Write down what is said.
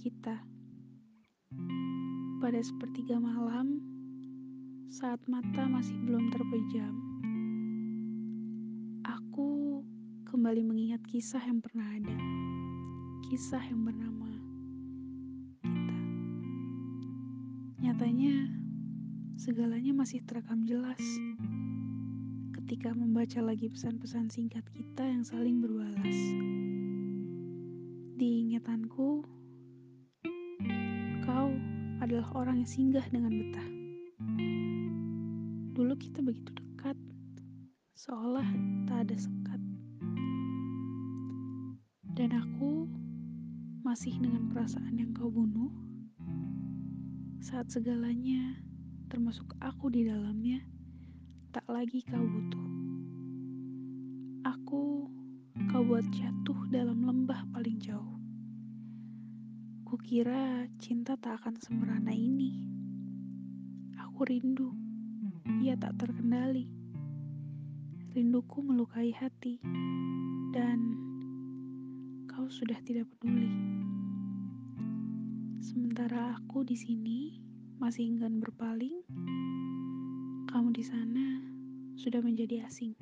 kita. Pada sepertiga malam, saat mata masih belum terpejam, aku kembali mengingat kisah yang pernah ada. Kisah yang bernama kita. Nyatanya, segalanya masih terekam jelas ketika membaca lagi pesan-pesan singkat kita yang saling berbalas. Di ingatanku, adalah orang yang singgah dengan betah. Dulu kita begitu dekat, seolah tak ada sekat. Dan aku masih dengan perasaan yang kau bunuh saat segalanya, termasuk aku di dalamnya, tak lagi kau butuh. Aku kau buat jatuh dalam lembah paling jauh. Kukira cinta tak akan semerana ini. Aku rindu, ia tak terkendali. Rinduku melukai hati, dan kau sudah tidak peduli. Sementara aku di sini masih enggan berpaling, kamu di sana sudah menjadi asing.